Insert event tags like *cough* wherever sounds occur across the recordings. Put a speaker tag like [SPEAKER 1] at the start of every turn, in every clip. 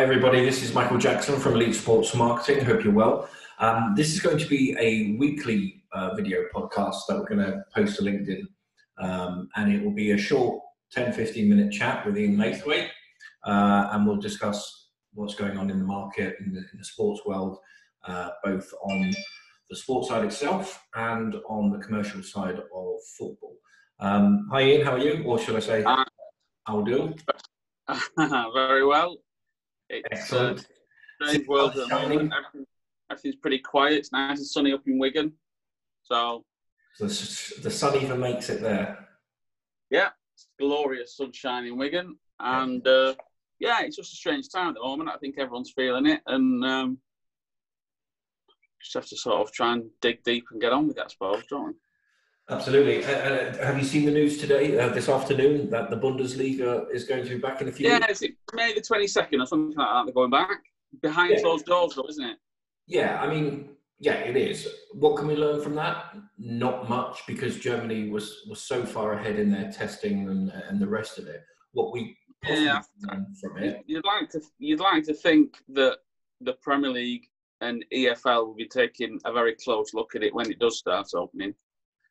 [SPEAKER 1] Hi, everybody. This is Michael Jackson from Elite Sports Marketing. Hope you're well. Um, this is going to be a weekly uh, video podcast that we're going to post to LinkedIn. Um, and it will be a short 10 15 minute chat with Ian Laithwaite. Uh, and we'll discuss what's going on in the market, in the, in the sports world, uh, both on the sports side itself and on the commercial side of football. Um, hi, Ian. How are you? Or should I say, how do? *laughs*
[SPEAKER 2] Very well. It's
[SPEAKER 1] Excellent.
[SPEAKER 2] Uh, strange world at the moment. Everything, everything's pretty quiet. It's nice and sunny up in Wigan. So,
[SPEAKER 1] so the sun even makes it there.
[SPEAKER 2] Yeah, it's glorious sunshine in Wigan. And uh, yeah, it's just a strange time at the moment. I think everyone's feeling it. And um, just have to sort of try and dig deep and get on with it, I suppose, don't we?
[SPEAKER 1] Absolutely. Uh, uh, have you seen the news today, uh, this afternoon, that the Bundesliga is going to be back in a few
[SPEAKER 2] yeah,
[SPEAKER 1] weeks?
[SPEAKER 2] it's May the 22nd or something like that. They're going back. Behind
[SPEAKER 1] Yeah.
[SPEAKER 2] closed doors, though, isn't it?
[SPEAKER 1] Yeah, I mean, yeah, it is. What can we learn from that? Not much, because Germany was, was so far ahead in their testing and, and the rest of it. What we possibly
[SPEAKER 2] Yeah.
[SPEAKER 1] from it,
[SPEAKER 2] You'd like to you'd like to think that the Premier League and EFL will be taking a very close look at it when it does start opening,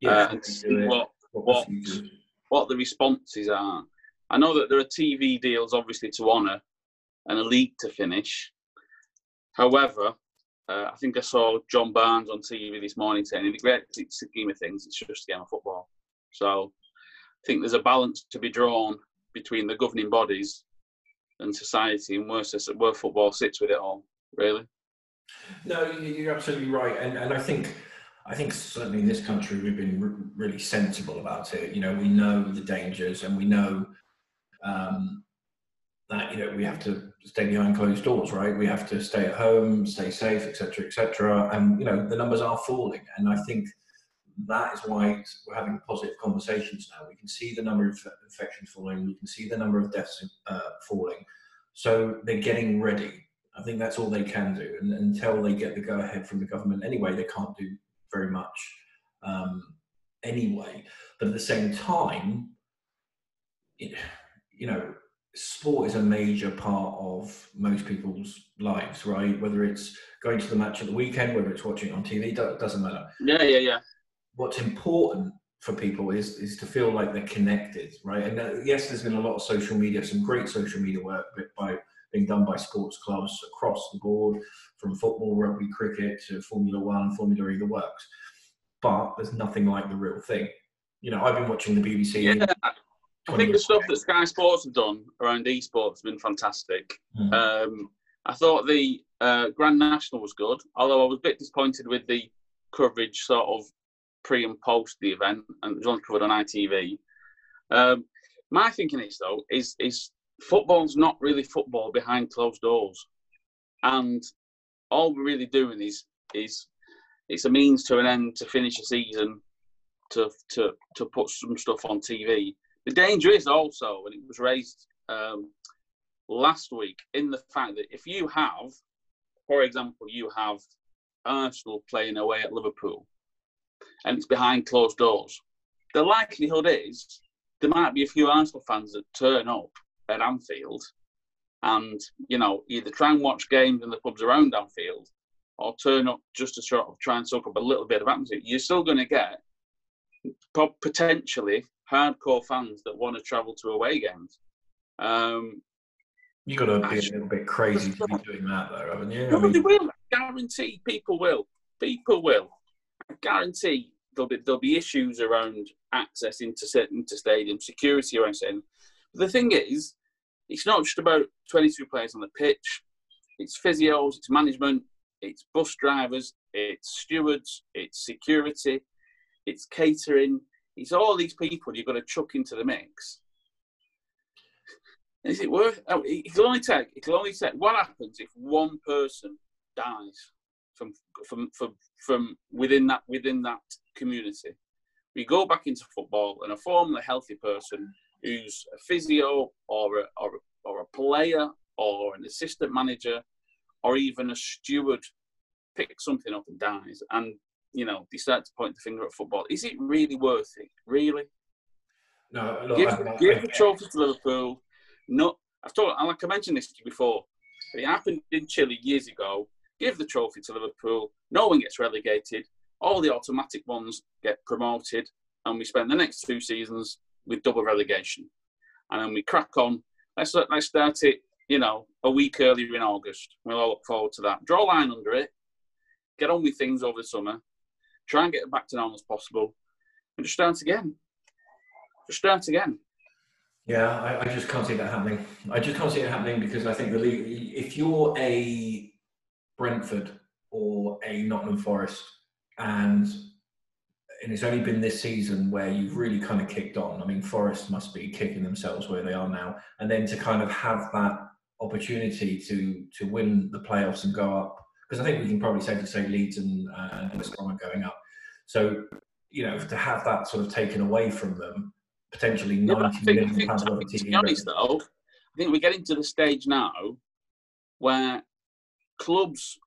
[SPEAKER 1] yeah,
[SPEAKER 2] uh, and see what
[SPEAKER 1] what
[SPEAKER 2] what- the responses are. I know that there are TV deals obviously to honour and a league to finish. However, uh, I think I saw John Barnes on TV this morning saying, in the great scheme of things, it's just a game of football. So I think there's a balance to be drawn between the governing bodies and society and where, where football sits with it all, really.
[SPEAKER 1] No, you- you're absolutely right, and and I think I think certainly in this country we've been r- really sensible about it. You know, we know the dangers, and we know um, that you know we have to stay behind closed doors, right? We have to stay at home, stay safe, etc., etc. And you know the numbers are falling, and I think that is why we're having positive conversations now. We can see the number of infections falling, we can see the number of deaths uh, falling, so they're getting ready. I think that's all they can do. And until they get the go ahead from the government, anyway, they can't do very much um, anyway. But at the same time, it, you know, sport is a major part of most people's lives, right? Whether it's going to the match at the weekend, whether it's watching it on TV, do- doesn't matter.
[SPEAKER 2] Yeah, yeah, yeah.
[SPEAKER 1] What's important for people is is to feel like they're connected, right? And uh, yes, there's been a lot of social media, some great social media work by being done by sports clubs across the board, from football, rugby, cricket to Formula One, Formula E, the works. But there's nothing like the real thing. You know, I've been watching the BBC.
[SPEAKER 2] Yeah, I think the stuff that Sky Sports have done around esports has been fantastic.
[SPEAKER 1] Mhm.
[SPEAKER 2] Um, I thought the uh, Grand National was good, although I was a bit disappointed with the coverage sort of pre and post the event, and it was only covered on ITV. Um, my thinking is though is is football's not really football behind closed doors, and all we're really doing is is it's a means to an end to finish a season, to to to put some stuff on TV. The danger is also, and it was raised um, last week, in the fact that if you have, for example, you have Arsenal playing away at Liverpool, and it's behind closed doors, the likelihood is there might be a few Arsenal fans that turn up at Anfield, and you know either try and watch games in the pubs around Anfield, or turn up just to sort of try and soak up a little bit of atmosphere. You're still going to get potentially hardcore fans that want to travel to away games. Um,
[SPEAKER 1] you got to be a little bit crazy to be *laughs* doing that, though, haven't you? I mean-
[SPEAKER 2] they will. I guarantee people will. People will. I guarantee there'll be there'll be issues around access into into stadium, security around stadium. But the thing is, it's not just about 22 players on the pitch. It's physios, it's management, it's bus drivers, it's stewards, it's security, it's catering. It's all these people you've got to chuck into the mix. Is it worth? oh, It it can only take. It'll only take. What happens if one person dies from from from from within that within that community? We go back into football, and a formerly healthy person who's a physio or a, or a, or a player or an assistant manager or even a steward picks something up and dies, and you know they start to point the finger at football. Is it really worth it? Really?
[SPEAKER 1] No, look,
[SPEAKER 2] give, give the trophy to Liverpool. No, I've told, like I mentioned this to you before. It happened in Chile years ago. Give the trophy to Liverpool. No one gets relegated. All the automatic ones get promoted, and we spend the next two seasons with double relegation. And then we crack on. Let's let's start it. You know, a week earlier in August. We'll all look forward to that. Draw a line under it. Get on with things over the summer. Try and get it back to normal as possible, and just start again. Just start again.
[SPEAKER 1] Yeah, I, I, just can't see that happening. I just can't see it happening because I think the league, if you're a Brentford or a Nottingham Forest, and and it's only been this season where you've really kind of kicked on. I mean, Forest must be kicking themselves where they are now, and then to kind of have that opportunity to to win the playoffs and go up, because I think we can probably safely say Leeds and uh, and West Brom are going up. So you know, to have that sort of taken away from them potentially yeah, 90 think, million pounds worth of TV. To be honest,
[SPEAKER 2] though, I think we're getting to the stage now where clubs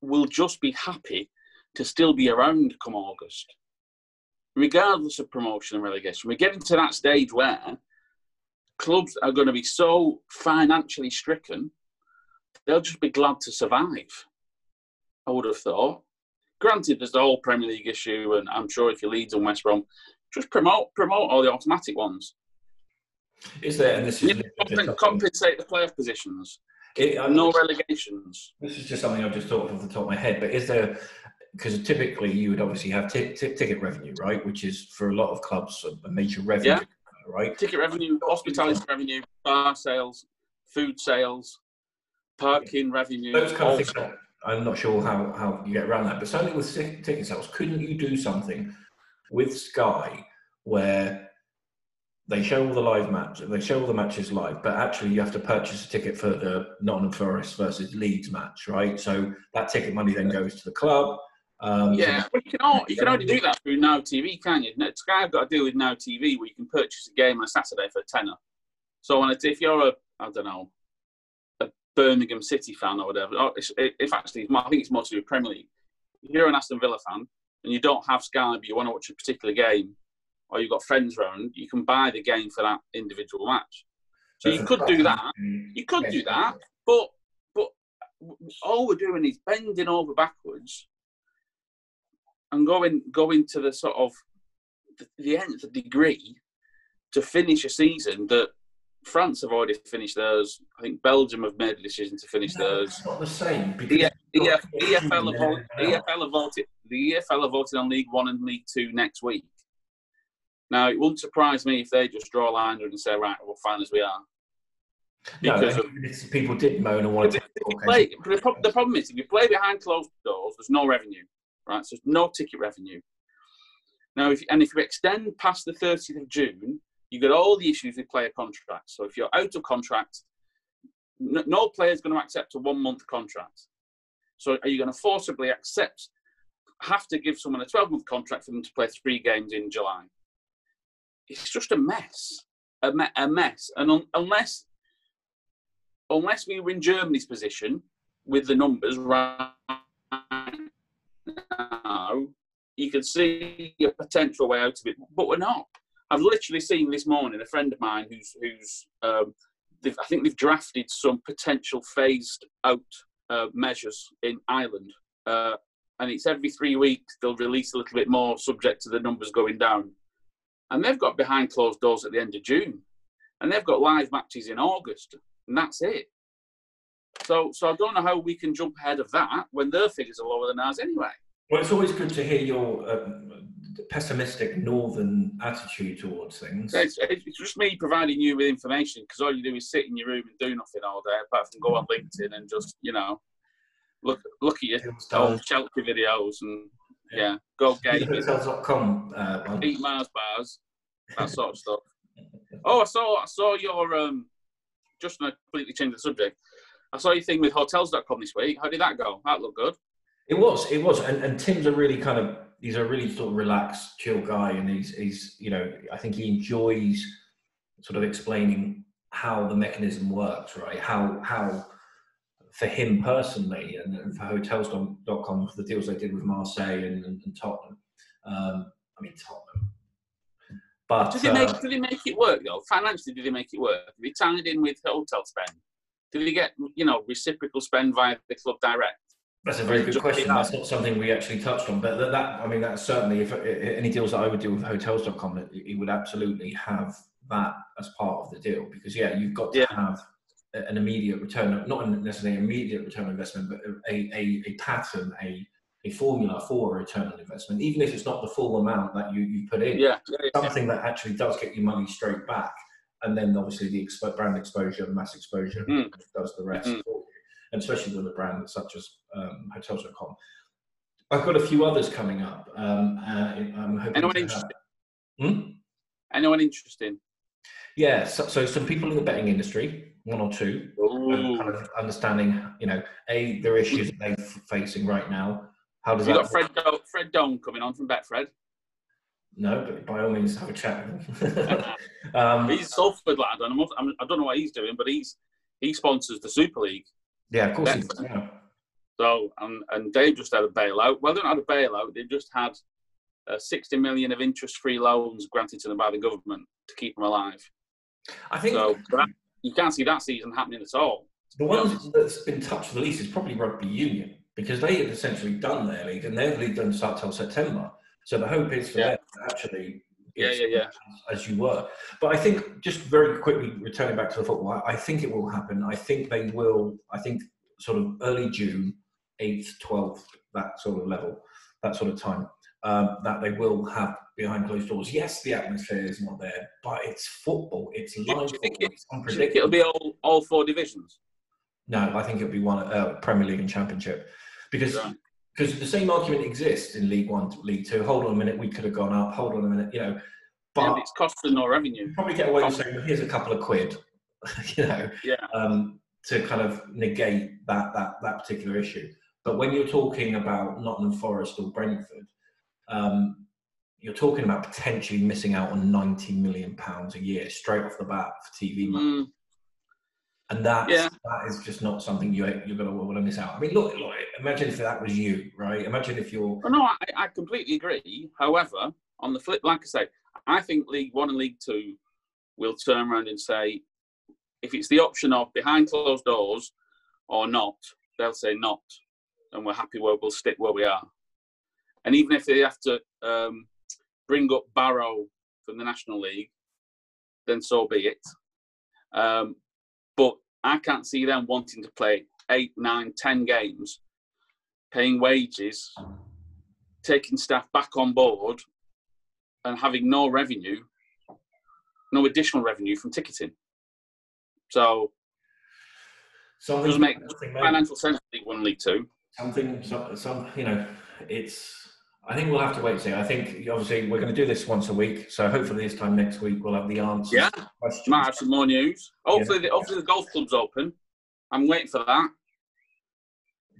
[SPEAKER 2] will just be happy to still be around come August, regardless of promotion and relegation. We're getting to that stage where clubs are going to be so financially stricken, they'll just be glad to survive. I would have thought. Granted, there's the whole Premier League issue, and I'm sure if you Leeds and West Brom, just promote promote all the automatic ones.
[SPEAKER 1] Is there? And this is
[SPEAKER 2] compensate the playoff positions. It, no relegations.
[SPEAKER 1] This is just something I've just thought off the top of my head. But is there? Because typically you would obviously have t- t- ticket revenue, right? Which is for a lot of clubs a major revenue, yeah. right?
[SPEAKER 2] Ticket revenue, hospitality revenue, bar sales, food sales, parking yeah. revenue.
[SPEAKER 1] Those kind of things. I'm not sure how, how you get around that, but certainly with ticket sales, couldn't you do something with Sky where they show all the live matches, they show all the matches live, but actually you have to purchase a ticket for the Nottingham Forest versus Leeds match, right? So that ticket money then goes to the club.
[SPEAKER 2] Um, yeah, well, you can all, you can only do that through Now TV, can you? Sky have got to deal with Now TV where you can purchase a game on a Saturday for a tenner. So if you're a, I don't know, a Birmingham City fan or whatever, or if actually, I think it's more mostly a Premier League. If you're an Aston Villa fan, and you don't have Sky, but you want to watch a particular game, or you've got friends around, you can buy the game for that individual match. So you could do that. You could do that, but but all we're doing is bending over backwards and going going to the sort of the, end, the nth degree to finish a season that France have already finished theirs. I think Belgium have made a decision to finish no, theirs.
[SPEAKER 1] It's not the same.
[SPEAKER 2] The, EF, EFL, have voted, EFL have voted. The EFL have voted on League One and League Two next week. Now, it wouldn't surprise me if they just draw a line and say, "Right, we're fine as we are."
[SPEAKER 1] Because no, of, people did moan and wanted to.
[SPEAKER 2] Play, the problem is, if you play behind closed doors, there's no revenue, right? So no ticket revenue. Now, if and if you extend past the 30th of June, you get all the issues with player contracts. So if you're out of contract, no, no player is going to accept a one month contract. So are you going to forcibly accept, have to give someone a 12 month contract for them to play three games in July? It's just a mess, a, me- a mess. And un- unless, unless we were in Germany's position with the numbers right now, you could see a potential way out of it, but we're not. I've literally seen this morning a friend of mine who's who's um, I think they've drafted some potential phased out uh, measures in Ireland, uh, and it's every three weeks they'll release a little bit more, subject to the numbers going down. And they've got behind closed doors at the end of June, and they've got live matches in August, and that's it. So, so I don't know how we can jump ahead of that when their figures are lower than ours anyway.
[SPEAKER 1] Well, it's always good to hear your uh, pessimistic northern attitude towards things.
[SPEAKER 2] It's, it's, just me providing you with information because all you do is sit in your room and do nothing all day apart from go on LinkedIn and just you know look look at your old Chelsea videos and yeah, yeah go gaming.
[SPEAKER 1] Hotels.com, uh,
[SPEAKER 2] eat Mars bars, that sort of stuff. *laughs* Oh, I saw I saw your um just to completely change the subject. I saw your thing with hotels.com this week. How did that go? That looked good.
[SPEAKER 1] It was, it was, and, and Tim's a really kind of he's a really sort of relaxed, chill guy, and he's he's you know I think he enjoys sort of explaining how the mechanism works, right? How how for him personally and, for hotels.com for the deals they did with Marseille and, and, and Tottenham. Um, I mean Tottenham.
[SPEAKER 2] But did he make uh, did he make it work though? Financially, did he make it work? Did he tied in with hotel spend? Did he get you know reciprocal spend via the club direct?
[SPEAKER 1] That's a very good question. That's not something we actually touched on, but that, that I mean, that's certainly if any deals that I would do with Hotels.com, it, it would absolutely have that as part of the deal because yeah, you've got to yeah. have an immediate return, not necessarily an immediate return on investment, but a, a, a pattern, a a formula for a return on investment, even if it's not the full amount that you, you put in.
[SPEAKER 2] Yeah, yeah,
[SPEAKER 1] yeah. something that actually does get you money straight back, and then obviously the expo- brand exposure, mass exposure mm. does the rest mm. You, and especially with a brand such as um, Hotels.com. I've got a few others coming up. Um, uh, I'm hoping
[SPEAKER 2] Anyone interesting? Hmm? Anyone interesting?
[SPEAKER 1] Yeah, so, so, some people in the betting industry, one or two, kind of understanding, you know, a their issues that they're facing right now, how does
[SPEAKER 2] you
[SPEAKER 1] that?
[SPEAKER 2] got Fred Do- Fred coming on from Betfred.
[SPEAKER 1] No, but by all means, have a chat *laughs*
[SPEAKER 2] um, he's Salford lad, and I'm, I'm, I do not know what he's doing, but he's he sponsors the Super League.
[SPEAKER 1] Yeah, of course. Yeah.
[SPEAKER 2] So, and and they've just had a bailout. Well, they don't have a bailout. They've just had uh, 60 million of interest-free loans granted to them by the government to keep them alive.
[SPEAKER 1] I think
[SPEAKER 2] so. That, you can't see that season happening at all.
[SPEAKER 1] The one that's been touched the least is probably rugby union because they have essentially done their league and their league doesn't start till September. So the hope is for yeah. them to actually
[SPEAKER 2] yeah, yeah, yeah.
[SPEAKER 1] As you were. But I think just very quickly returning back to the football, I think it will happen. I think they will, I think sort of early June, 8th, 12th, that sort of level, that sort of time, um, that they will have behind closed doors. Yes, the atmosphere is not there, but it's football. It's live. Do you think, it,
[SPEAKER 2] it'll be all, all four divisions?
[SPEAKER 1] No, I think it'll be one uh, Premier League and Championship because because the same argument exists in League One, League Two. Hold on a minute, we could have gone up. Hold on a minute, you know.
[SPEAKER 2] But it's costing no revenue.
[SPEAKER 1] Probably get away with saying, "Here's a couple of quid," *laughs* you know,
[SPEAKER 2] yeah.
[SPEAKER 1] um, to kind of negate that that that particular issue. But when you're talking about Nottingham Forest or Brentford, um, you're talking about potentially missing out on 90 million pounds a year straight off the bat for TV money. Mm and that yeah. that is just not something you you're going to want to miss out. I mean, look, look, imagine if that was you, right? Imagine if you're.
[SPEAKER 2] Well, no, I, I completely agree. However, on the flip, like I say, I think League One and League Two will turn around and say, if it's the option of behind closed doors or not, they'll say not, and we're happy where we'll stick where we are. And even if they have to um, bring up Barrow from the National League, then so be it. Um, I can't see them wanting to play eight, nine, ten games, paying wages, taking staff back on board, and having no revenue, no additional revenue from ticketing. So, something does make financial sense. League One, League Two.
[SPEAKER 1] Something, some, some, you know, it's I think we'll have to wait and see. I think obviously we're going to do this once a week, so hopefully this time next week we'll have the answer.
[SPEAKER 2] Yeah, might have some more news. Hopefully, yeah. the, hopefully the golf club's open. I'm waiting for that.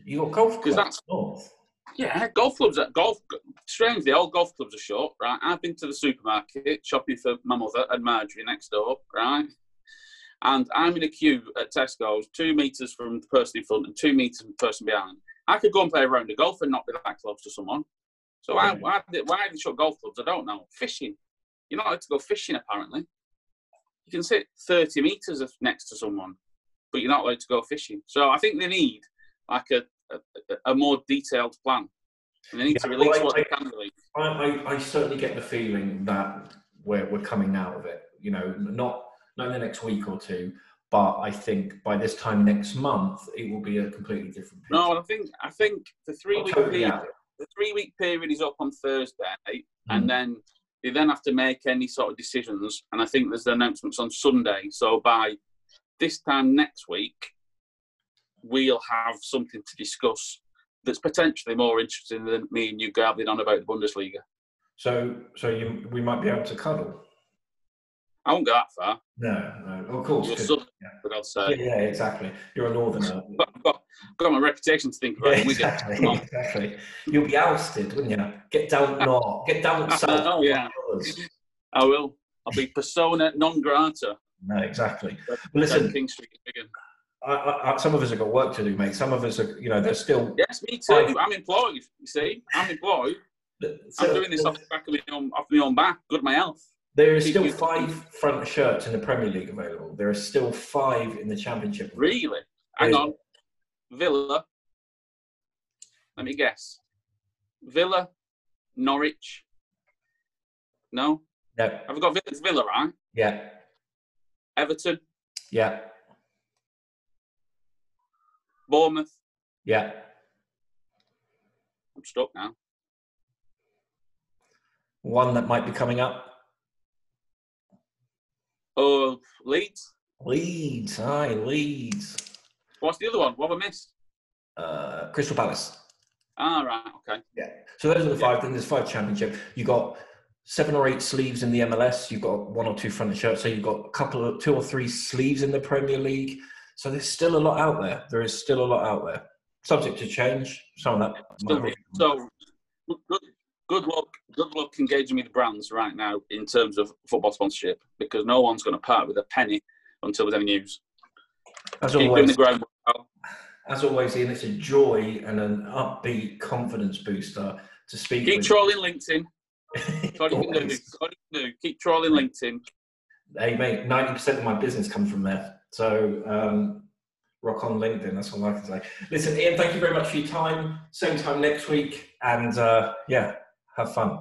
[SPEAKER 1] You got golf clubs? That's,
[SPEAKER 2] north. Yeah, golf clubs. At golf. Strangely, all golf clubs are shut. Right. I've been to the supermarket shopping for my mother and Marjorie next door. Right. And I'm in a queue at Tesco's, two meters from the person in front and two meters from the person behind. I could go and play a round of golf and not be that close to someone. So why, why, why they shut golf clubs? I don't know. Fishing. You're not allowed to go fishing, apparently. You can sit 30 metres next to someone, but you're not allowed to go fishing. So I think they need like a, a, a more detailed plan. And they need yeah, to release well, I, what they can release.
[SPEAKER 1] I, I, I, certainly get the feeling that we're, we're coming out of it. You know, not, not in the next week or two, but I think by this time next month it will be a completely different.
[SPEAKER 2] Picture. No, I think I think the three week totally period, the three week period is up on Thursday, mm. and then they then have to make any sort of decisions. And I think there's the announcements on Sunday. So by this time next week, we'll have something to discuss that's potentially more interesting than me and you gabbling on about the Bundesliga.
[SPEAKER 1] So, so you, we might be able to cuddle.
[SPEAKER 2] I won't go that far.
[SPEAKER 1] No, no, of course.
[SPEAKER 2] You're southern, yeah. for God's sake.
[SPEAKER 1] Yeah, yeah, exactly. You're a northerner.
[SPEAKER 2] but I've got, my reputation to think *laughs* about.
[SPEAKER 1] Yeah, exactly, exactly. You'll be ousted, wouldn't you? Get down uh, north. Get down uh, south.
[SPEAKER 2] Oh, yeah. I will. I'll be persona non grata.
[SPEAKER 1] No, exactly. But listen, King Street, I, I, some of us have got work to do, mate. Some of us are, you know, they're still.
[SPEAKER 2] Yes, me too. I'm employed. You see, I'm employed. So, I'm doing this off the back of my own, off my own back. Good my health.
[SPEAKER 1] There are still five front shirts in the Premier League available. There are still five in the Championship.
[SPEAKER 2] Really? Hang on. Villa. Let me guess. Villa, Norwich. No?
[SPEAKER 1] No.
[SPEAKER 2] Have we got Villa, Villa right?
[SPEAKER 1] Yeah.
[SPEAKER 2] Everton,
[SPEAKER 1] Yeah.
[SPEAKER 2] Bournemouth.
[SPEAKER 1] Yeah.
[SPEAKER 2] I'm stuck now.
[SPEAKER 1] One that might be coming up.
[SPEAKER 2] Oh, Leeds.
[SPEAKER 1] Leeds. Aye, Leeds.
[SPEAKER 2] What's the other one? What have I missed?
[SPEAKER 1] Uh, Crystal Palace.
[SPEAKER 2] Ah, right. Okay.
[SPEAKER 1] Yeah. So those are the five. Then there's five championship. You got seven or eight sleeves in the MLS. You've got one or two front shirts. So you've got a couple of two or three sleeves in the Premier League. So there's still a lot out there. There is still a lot out there. Subject to change. Some of that.
[SPEAKER 2] So, so good, good luck. Good luck engaging with the brands right now in terms of football sponsorship because no one's going to part with a penny until there's any news.
[SPEAKER 1] As
[SPEAKER 2] Keep
[SPEAKER 1] always,
[SPEAKER 2] the groundwork. pal.
[SPEAKER 1] as always, Ian, it's a joy and an upbeat confidence booster to speak.
[SPEAKER 2] Keep
[SPEAKER 1] with
[SPEAKER 2] trolling LinkedIn. *laughs* You can do. You can do. Keep trolling LinkedIn.
[SPEAKER 1] Hey, mate, ninety percent of my business comes from there. So um, rock on LinkedIn. That's all I can say. Listen, Ian, thank you very much for your time. Same time next week, and uh, yeah, have fun.